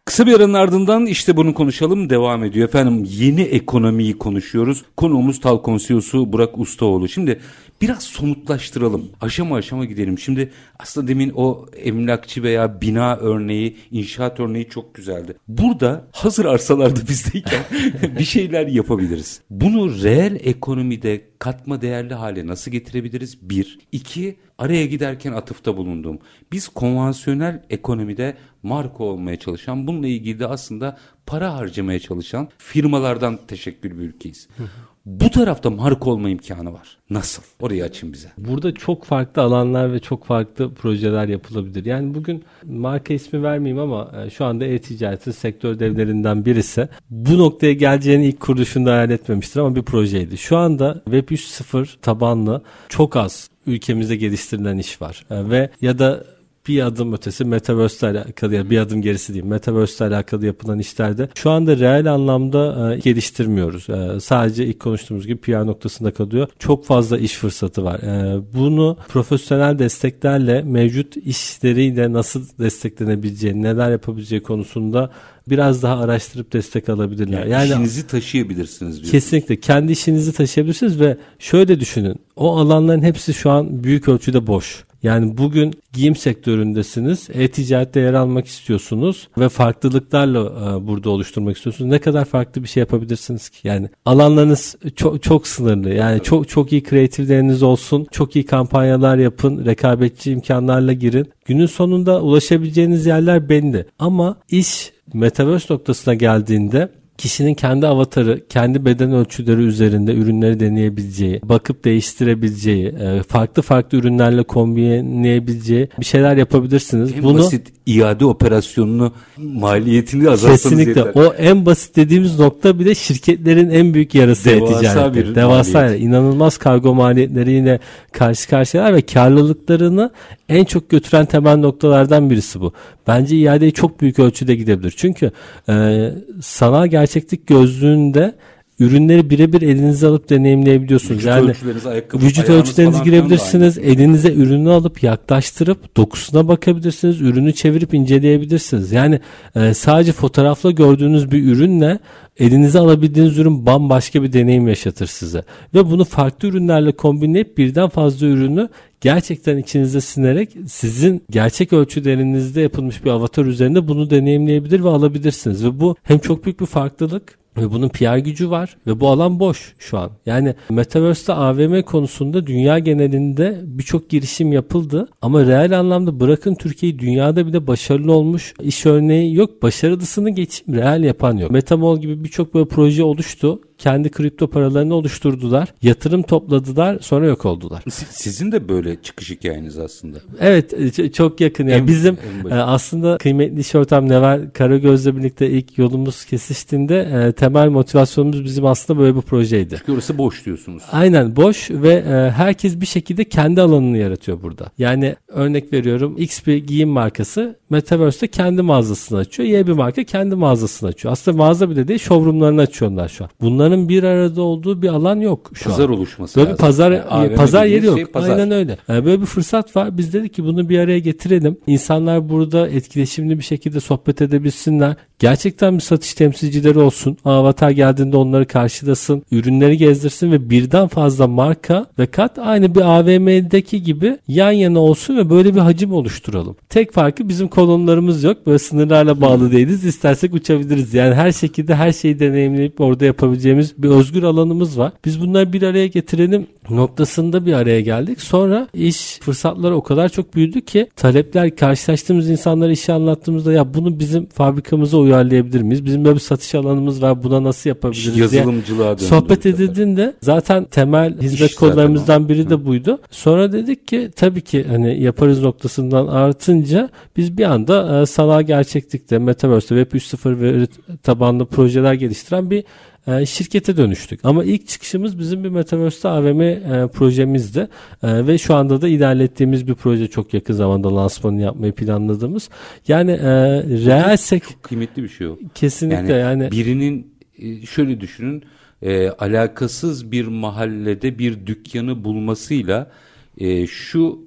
Kısa bir aranın ardından işte bunu konuşalım devam ediyor. Efendim yeni ekonomiyi konuşuyoruz. Konuğumuz Talkon CEO'su Burak Ustaoğlu. Şimdi biraz somutlaştıralım. Aşama aşama gidelim. Şimdi aslında demin o emlakçı veya bina örneği, inşaat örneği çok güzeldi. Burada hazır arsalarda bizdeyken bir şeyler yapabiliriz. Bunu reel ekonomide katma değerli hale nasıl getirebiliriz? Bir. iki araya giderken atıfta bulundum. Biz konvansiyonel ekonomide marka olmaya çalışan, bununla ilgili de aslında para harcamaya çalışan firmalardan teşekkül bir ülkeyiz. Bu tarafta marka olma imkanı var. Nasıl? Orayı açın bize. Burada çok farklı alanlar ve çok farklı projeler yapılabilir. Yani bugün marka ismi vermeyeyim ama e, şu anda e-ticaretin sektör devlerinden birisi. Bu noktaya geleceğini ilk kuruluşunda hayal etmemiştir ama bir projeydi. Şu anda Web 3.0 tabanlı çok az ülkemizde geliştirilen iş var. E, ve ya da bir adım ötesi Metaverse ile alakalı ya bir adım gerisi değil Metaverse ile alakalı yapılan işlerde şu anda reel anlamda e, geliştirmiyoruz. E, sadece ilk konuştuğumuz gibi PR noktasında kalıyor. Çok fazla iş fırsatı var. E, bunu profesyonel desteklerle mevcut işleriyle nasıl desteklenebileceğini, neler yapabileceği konusunda biraz daha araştırıp destek alabilirler. Yani, yani işinizi taşıyabilirsiniz diyorsunuz. Kesinlikle kendi işinizi taşıyabilirsiniz ve şöyle düşünün. O alanların hepsi şu an büyük ölçüde boş. Yani bugün giyim sektöründesiniz, e-ticarette yer almak istiyorsunuz ve farklılıklarla e, burada oluşturmak istiyorsunuz. Ne kadar farklı bir şey yapabilirsiniz ki? Yani alanlarınız çok çok sınırlı. Yani çok çok iyi kreatifleriniz olsun, çok iyi kampanyalar yapın, rekabetçi imkanlarla girin. Günün sonunda ulaşabileceğiniz yerler belli. Ama iş metaverse noktasına geldiğinde kişinin kendi avatarı, kendi beden ölçüleri üzerinde ürünleri deneyebileceği, bakıp değiştirebileceği, e, farklı farklı ürünlerle kombinleyebileceği bir şeyler yapabilirsiniz. En Bunu basit iade operasyonunu maliyetini azaltsanız Kesinlikle. Yeter. O en basit dediğimiz nokta bile şirketlerin en büyük yarısı Devasa bir Devasa maliyet. inanılmaz kargo maliyetleriyle karşı karşıyalar ve karlılıklarını en çok götüren temel noktalardan birisi bu. Bence iadeye çok büyük ölçüde gidebilir. Çünkü e, sanal gerçeklik gözlüğünde ürünleri birebir elinize alıp deneyimleyebiliyorsunuz. Vücut yani ölçüleriniz, ayakkabı, vücut ölçülerinizi girebilirsiniz. Elinize ürünü alıp yaklaştırıp dokusuna bakabilirsiniz. Ürünü çevirip inceleyebilirsiniz. Yani e, sadece fotoğrafla gördüğünüz bir ürünle elinize alabildiğiniz ürün bambaşka bir deneyim yaşatır size. Ve bunu farklı ürünlerle kombinleyip birden fazla ürünü gerçekten içinize sinerek sizin gerçek ölçülerinizde yapılmış bir avatar üzerinde bunu deneyimleyebilir ve alabilirsiniz. Ve bu hem çok büyük bir farklılık ve bunun PR gücü var ve bu alan boş şu an. Yani Metaverse'de AVM konusunda dünya genelinde birçok girişim yapıldı ama reel anlamda bırakın Türkiye'yi dünyada bile başarılı olmuş iş örneği yok. Başarılısını geçim reel yapan yok. Metamol gibi birçok böyle proje oluştu kendi kripto paralarını oluşturdular. Yatırım topladılar sonra yok oldular. Sizin de böyle çıkış hikayeniz aslında. Evet e, çok yakın. Yani en, bizim en e, aslında kıymetli iş ortam Neval Karagöz'le birlikte ilk yolumuz kesiştiğinde e, temel motivasyonumuz bizim aslında böyle bir projeydi. Çünkü orası boş diyorsunuz. Aynen boş ve herkes bir şekilde kendi alanını yaratıyor burada. Yani örnek veriyorum X bir giyim markası Metaverse'de kendi mağazasını açıyor. Y bir marka kendi mağazasını açıyor. Aslında mağaza bile değil showroomlarını açıyorlar şu an. Bunların bir arada olduğu bir alan yok şu pazar an. oluşması Böyle lazım. pazar Yani pazar yeri yok. Şey, pazar. Aynen öyle. Yani böyle bir fırsat var. Biz dedik ki bunu bir araya getirelim. İnsanlar burada etkileşimli bir şekilde sohbet edebilsinler. Gerçekten bir satış temsilcileri olsun. Avatar geldiğinde onları karşılasın. Ürünleri gezdirsin ve birden fazla marka ve kat aynı bir AVM'deki gibi yan yana olsun ve böyle bir hacim oluşturalım. Tek farkı bizim kolonlarımız yok. Böyle sınırlarla bağlı değiliz. İstersek uçabiliriz. Yani her şekilde her şeyi deneyimleyip orada yapabileceğimiz bir özgür alanımız var. Biz bunları bir araya getirelim noktasında bir araya geldik. Sonra iş fırsatları o kadar çok büyüdü ki talepler karşılaştığımız insanlara işi anlattığımızda ya bunu bizim fabrikamıza uyarlayabilir miyiz? Bizim böyle bir satış alanımız var. Buna nasıl yapabiliriz diye Yazılımcılığa döndü. sohbet edildiğinde zaten temel hizmet İş kollarımızdan biri de buydu. Sonra dedik ki tabii ki hani yaparız noktasından artınca biz bir anda e, sanal gerçeklikte Metaverse'de Web 3.0 veri tabanlı projeler geliştiren bir e, şirkete dönüştük. Ama ilk çıkışımız bizim bir Metaverse'de AVM e, projemizdi. E, ve şu anda da ilerlettiğimiz bir proje çok yakın zamanda lansmanını yapmayı planladığımız. Yani e, reel sek Çok kıymetli bir şey o. kesinlikle yani, birinin e, şöyle düşünün e, alakasız bir mahallede bir dükkanı bulmasıyla e, şu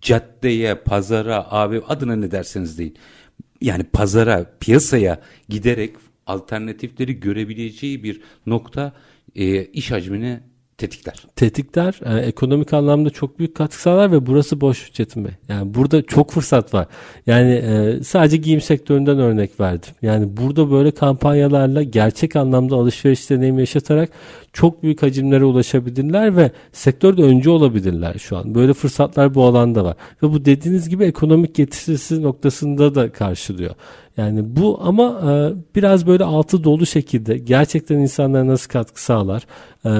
caddeye, pazara, abi adına ne derseniz deyin. Yani pazara, piyasaya giderek alternatifleri görebileceği bir nokta e, iş hacmini tetikler. tetikler e, ekonomik anlamda çok büyük katkı sağlar ve burası boş Çetin Bey. Yani burada çok fırsat var. Yani e, sadece giyim sektöründen örnek verdim. Yani burada böyle kampanyalarla gerçek anlamda alışveriş deneyimi yaşatarak çok büyük hacimlere ulaşabilirler ve sektörde öncü olabilirler şu an. Böyle fırsatlar bu alanda var. Ve bu dediğiniz gibi ekonomik getirisi noktasında da karşılıyor. Yani bu ama e, biraz böyle altı dolu şekilde gerçekten insanlara nasıl katkı sağlar? E,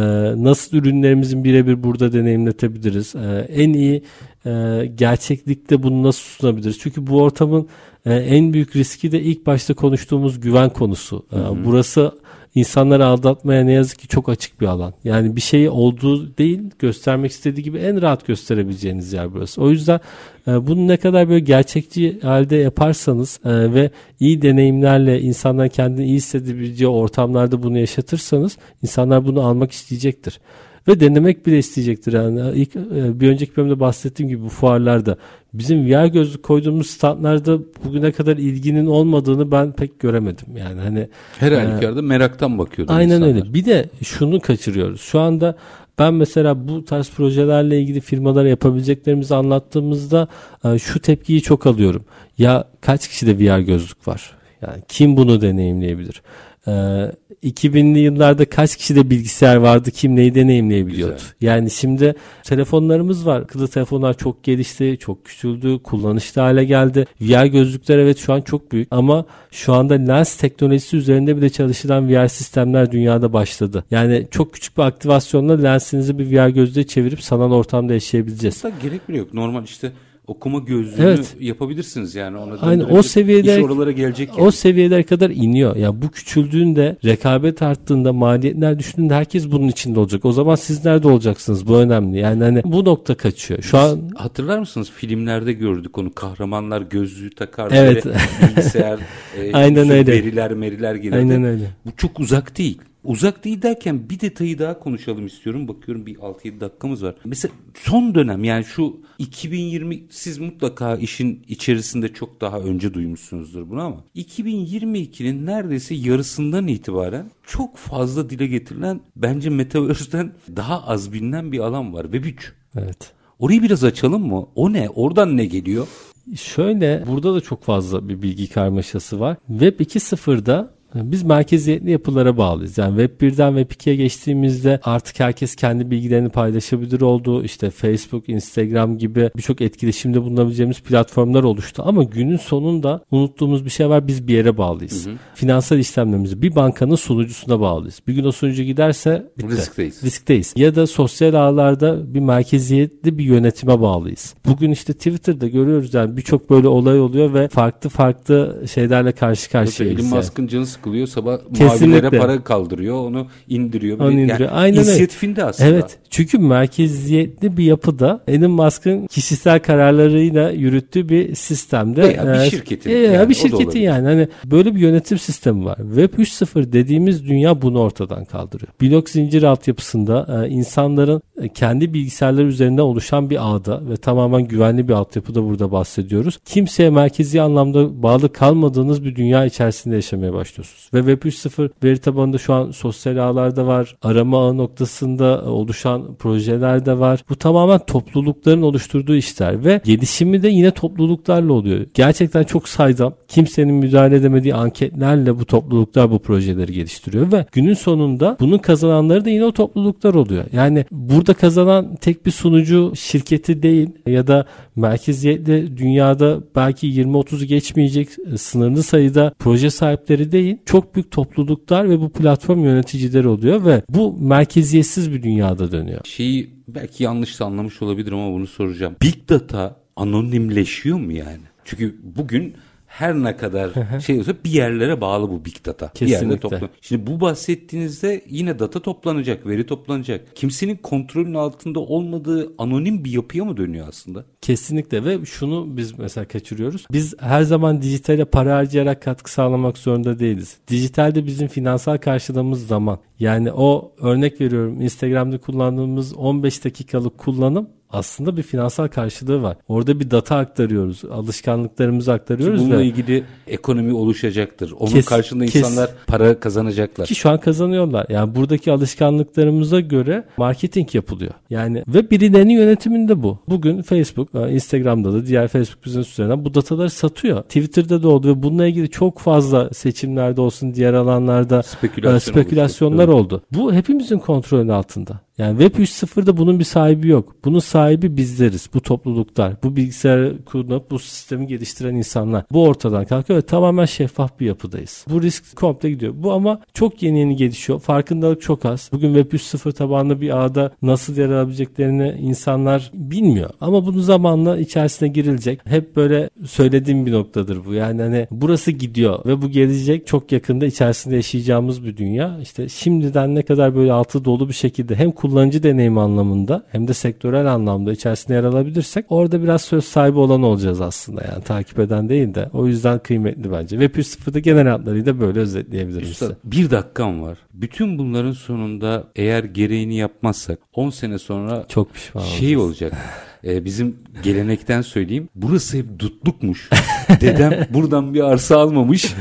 nasıl ürünlerimizin birebir burada deneyimletebiliriz? E, en iyi e, gerçeklikte bunu nasıl sunabiliriz? Çünkü bu ortamın e, en büyük riski de ilk başta konuştuğumuz güven konusu. E, burası insanları aldatmaya ne yazık ki çok açık bir alan. Yani bir şeyi olduğu değil göstermek istediği gibi en rahat gösterebileceğiniz yer burası. O yüzden e, bunu ne kadar böyle gerçekçi halde yaparsanız e, ve iyi deneyimlerle insanlar kendini iyi hissedebileceği ortamlarda bunu yaşatırsanız insanlar bunu almak isteyecektir. Ve denemek bile isteyecektir. Yani ilk e, bir önceki bölümde bahsettiğim gibi bu fuarlarda bizim VR gözlük koyduğumuz standlarda bugüne kadar ilginin olmadığını ben pek göremedim. Yani hani Her Ee, halükarda meraktan bakıyordu Aynen insanlar. öyle. Bir de şunu kaçırıyoruz. Şu anda ben mesela bu tarz projelerle ilgili firmalara yapabileceklerimizi anlattığımızda e, şu tepkiyi çok alıyorum. Ya kaç kişide VR gözlük var? Yani kim bunu deneyimleyebilir? Ee, 2000'li yıllarda kaç kişide bilgisayar vardı kim neyi deneyimleyebiliyordu? Güzel. Yani şimdi telefonlarımız var. Akıllı telefonlar çok gelişti, çok küçüldü, kullanışlı hale geldi. VR gözlükler evet şu an çok büyük ama şu anda lens teknolojisi üzerinde bile çalışılan VR sistemler dünyada başladı. Yani çok küçük bir aktivasyonla lensinizi bir VR gözlüğe çevirip sanal ortamda yaşayabileceğiz. Gerek bile yok. Normal işte okuma gözlüğünü Evet. yapabilirsiniz yani. Ona Aynen, o seviyede- İş oralara gelecek yani. O seviyelere kadar iniyor. Ya bu küçüldüğünde, rekabet arttığında, maliyetler düştüğünde herkes bunun içinde olacak. O zaman siz nerede olacaksınız? Bu önemli. Yani hani bu nokta kaçıyor. Şu an Hatırlar mısınız filmlerde gördük onu kahramanlar gözlüğü takar Evet. bilgisayar e, Aynen öyle. veriler meriler gelirdi. Aynen öyle. Bu çok uzak değil. Uzak değil derken bir detayı daha konuşalım istiyorum. Bakıyorum bir 6-7 dakikamız var. Mesela son dönem yani şu 2020 siz mutlaka işin içerisinde çok daha önce duymuşsunuzdur bunu ama 2022'nin neredeyse yarısından itibaren çok fazla dile getirilen bence Metaverse'den daha az bilinen bir alan var. Web 3. evet. Orayı biraz açalım mı? O ne? Oradan ne geliyor? Şöyle burada da çok fazla bir bilgi karmaşası var. Web 2.0'da biz merkeziyetli yapılara bağlıyız. Yani Web 1'den Web 2'ye geçtiğimizde artık herkes kendi bilgilerini paylaşabilir oldu. İşte Facebook, Instagram gibi birçok etkileşimde bulunabileceğimiz platformlar oluştu. Ama günün sonunda unuttuğumuz bir şey var. Biz bir yere bağlıyız. Finansal işlemlerimizi bir bankanın sunucusuna bağlıyız. Bir gün o sunucu giderse bitti. Riskteyiz. riskteyiz. Ya da sosyal ağlarda bir merkeziyetli bir yönetime bağlıyız. Bugün işte Twitter'da görüyoruz yani birçok böyle olay oluyor ve farklı farklı şeylerle karşı karşıyayız. Elon. Musk'ın canı sıkılıyor. sabah Kesinlikle. mavilere para kaldırıyor onu indiriyor. Onu indiriyor. Yani Aynen inisiyatifinde aslında. Evet çünkü merkeziyetli bir yapıda Elon Musk'ın kişisel kararlarıyla yürüttüğü bir sistemde. Veya bir şirketin. E, yani, bir şirketin yani. Hani böyle bir yönetim sistemi var. Web 3.0 dediğimiz dünya bunu ortadan kaldırıyor. Blok zincir altyapısında e, insanların e, kendi bilgisayarları üzerinden oluşan bir ağda ve tamamen güvenli bir altyapıda burada bahsediyoruz. Kimseye merkezi anlamda bağlı kalmadığınız bir dünya içerisinde yaşamaya başlıyorsunuz. Ve Web 3.0 veri tabanında şu an sosyal ağlarda var. Arama ağı noktasında oluşan projeler de var. Bu tamamen toplulukların oluşturduğu işler ve gelişimi de yine topluluklarla oluyor. Gerçekten çok saydam. Kimsenin müdahale edemediği anketlerle bu topluluklar bu projeleri geliştiriyor ve günün sonunda bunun kazananları da yine o topluluklar oluyor. Yani burada kazanan tek bir sunucu şirketi değil ya da merkeziyetli dünyada belki 20-30 geçmeyecek e, sınırlı sayıda proje sahipleri değil. Çok büyük topluluklar ve bu platform yöneticileri oluyor ve bu merkeziyetsiz bir dünyada dönüyor. Şeyi belki yanlış anlamış olabilir ama bunu soracağım. Big data anonimleşiyor mu yani? Çünkü bugün her ne kadar şey olsa bir yerlere bağlı bu big data. Kesinlikle. Bir yerde toplan. Şimdi bu bahsettiğinizde yine data toplanacak, veri toplanacak. Kimsenin kontrolün altında olmadığı anonim bir yapıya mı dönüyor aslında? Kesinlikle ve şunu biz mesela kaçırıyoruz. Biz her zaman dijitale para harcayarak katkı sağlamak zorunda değiliz. Dijitalde bizim finansal karşılığımız zaman. Yani o örnek veriyorum Instagram'da kullandığımız 15 dakikalık kullanım aslında bir finansal karşılığı var. Orada bir data aktarıyoruz. Alışkanlıklarımızı aktarıyoruz. Bununla ve ilgili ekonomi oluşacaktır. Onun kes, karşılığında kes, insanlar para kazanacaklar. Ki şu an kazanıyorlar. Yani buradaki alışkanlıklarımıza göre marketing yapılıyor. Yani ve birilerinin yönetiminde bu. Bugün Facebook, e, Instagram'da da diğer Facebook business üzerinden bu dataları satıyor. Twitter'da da oldu ve bununla ilgili çok fazla seçimlerde olsun diğer alanlarda Spekülasyon e, spekülasyonlar oldu. Bu hepimizin kontrolünün altında. Yani Web 3.0'da bunun bir sahibi yok. Bunun sahibi bizleriz. Bu topluluklar. Bu bilgisayar kurup bu sistemi geliştiren insanlar. Bu ortadan kalkıyor ve tamamen şeffaf bir yapıdayız. Bu risk komple gidiyor. Bu ama çok yeni yeni gelişiyor. Farkındalık çok az. Bugün Web 3.0 tabanlı bir ağda nasıl yer alabileceklerini insanlar bilmiyor. Ama bunu zamanla içerisine girilecek. Hep böyle söylediğim bir noktadır bu. Yani hani burası gidiyor ve bu gelecek çok yakında içerisinde yaşayacağımız bir dünya. İşte şimdiden ne kadar böyle altı dolu bir şekilde hem kullanılıyor kullanıcı deneyimi anlamında hem de sektörel anlamda içerisinde yer alabilirsek orada biraz söz sahibi olan olacağız aslında yani takip eden değil de o yüzden kıymetli bence. Web 3.0'da genel hatlarıyla böyle özetleyebilirim Üstad, size. Bir dakikam var. Bütün bunların sonunda eğer gereğini yapmazsak 10 sene sonra çok pişman şey olacak. e, bizim gelenekten söyleyeyim. Burası hep dutlukmuş. Dedem buradan bir arsa almamış.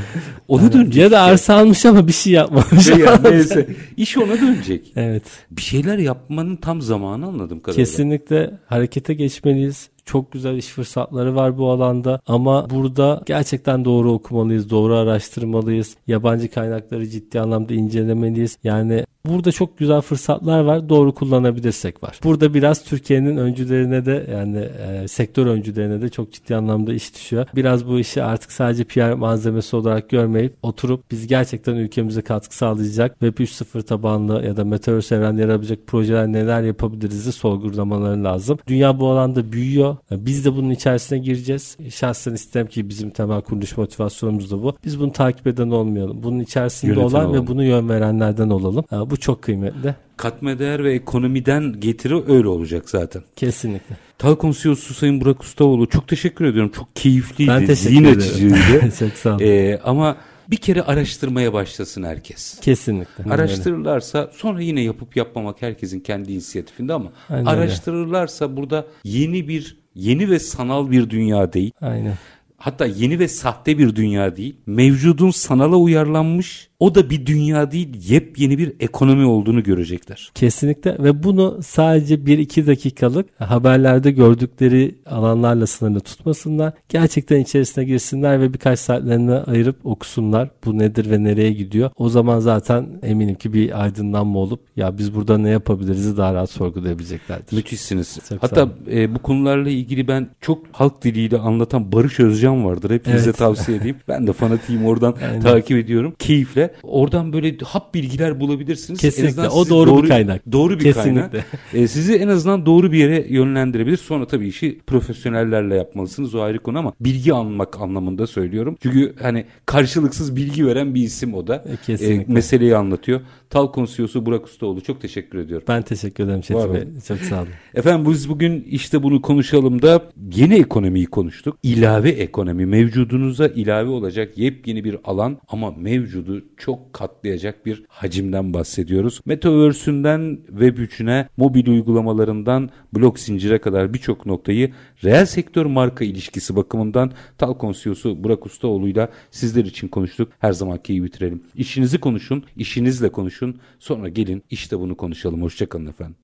Ona dönecek. Ya da arsa almış ama bir şey yapmamış. Ya, neyse. İş ona dönecek. Evet. Bir şeyler yapmanın tam zamanı anladım kadarıyla. Kesinlikle harekete geçmeliyiz. Çok güzel iş fırsatları var bu alanda ama burada gerçekten doğru okumalıyız, doğru araştırmalıyız. Yabancı kaynakları ciddi anlamda incelemeliyiz. Yani Burada çok güzel fırsatlar var. Doğru kullanabilirsek var. Burada biraz Türkiye'nin öncülerine de yani e, sektör öncülerine de çok ciddi anlamda iş düşüyor. Biraz bu işi artık sadece PR malzemesi olarak görmeyip oturup biz gerçekten ülkemize katkı sağlayacak Web 3.0 tabanlı ya da Metaverse evrende yarabilecek projeler neler yapabiliriz sorgulamaları lazım. Dünya bu alanda büyüyor. Biz de bunun içerisine gireceğiz. Şahsen istem ki bizim temel kuruluş motivasyonumuz da bu. Biz bunu takip eden olmayalım. Bunun içerisinde Yönetim olan olalım. ve bunu yön verenlerden olalım. Bu çok kıymetli. Katma değer ve ekonomiden getiri öyle olacak zaten. Kesinlikle. Talkom CEO'su Sayın Burak Ustaoğlu çok teşekkür ediyorum. Çok keyifliydi. Ben teşekkür zihin açıcıydı. çok sağ olun. Ee, ama bir kere araştırmaya başlasın herkes. Kesinlikle. Araştırırlarsa sonra yine yapıp yapmamak herkesin kendi inisiyatifinde ama Aynen araştırırlarsa öyle. burada yeni bir yeni ve sanal bir dünya değil. Aynen. Hatta yeni ve sahte bir dünya değil. Mevcudun sanala uyarlanmış o da bir dünya değil yepyeni bir ekonomi olduğunu görecekler. Kesinlikle ve bunu sadece 1-2 dakikalık haberlerde gördükleri alanlarla sınırlı tutmasınlar. Gerçekten içerisine girsinler ve birkaç saatlerini ayırıp okusunlar. Bu nedir ve nereye gidiyor. O zaman zaten eminim ki bir aydınlanma olup ya biz burada ne yapabiliriz daha rahat sorgulayabileceklerdir. Müthişsiniz. Çok Hatta e, bu konularla ilgili ben çok halk diliyle anlatan Barış Özcan vardır. Hepinize evet. tavsiye edeyim. Ben de fanatiyim oradan takip ediyorum. Keyifle. Oradan böyle hap bilgiler bulabilirsiniz. Kesinlikle o doğru, doğru bir kaynak. Doğru bir Kesinlikle. kaynak. E, sizi en azından doğru bir yere yönlendirebilir. Sonra tabii işi profesyonellerle yapmalısınız o ayrı konu ama bilgi almak anlamında söylüyorum. Çünkü hani karşılıksız bilgi veren bir isim o da. E, kesinlikle. E, meseleyi anlatıyor. Talkon CEO'su Burak Ustaoğlu çok teşekkür ediyorum. Ben teşekkür ederim Şefi Bey. Çok sağ olun. Efendim biz bugün işte bunu konuşalım da yeni ekonomiyi konuştuk. İlave ekonomi mevcudunuza ilave olacak yepyeni bir alan ama mevcudu çok katlayacak bir hacimden bahsediyoruz. Metaverse'ünden web 3'üne, mobil uygulamalarından blok zincire kadar birçok noktayı reel sektör marka ilişkisi bakımından Talkon CEO'su Burak Ustaoğlu'yla sizler için konuştuk. Her zamanki iyi bitirelim. İşinizi konuşun, işinizle konuşun. Sonra gelin işte bunu konuşalım. Hoşçakalın efendim.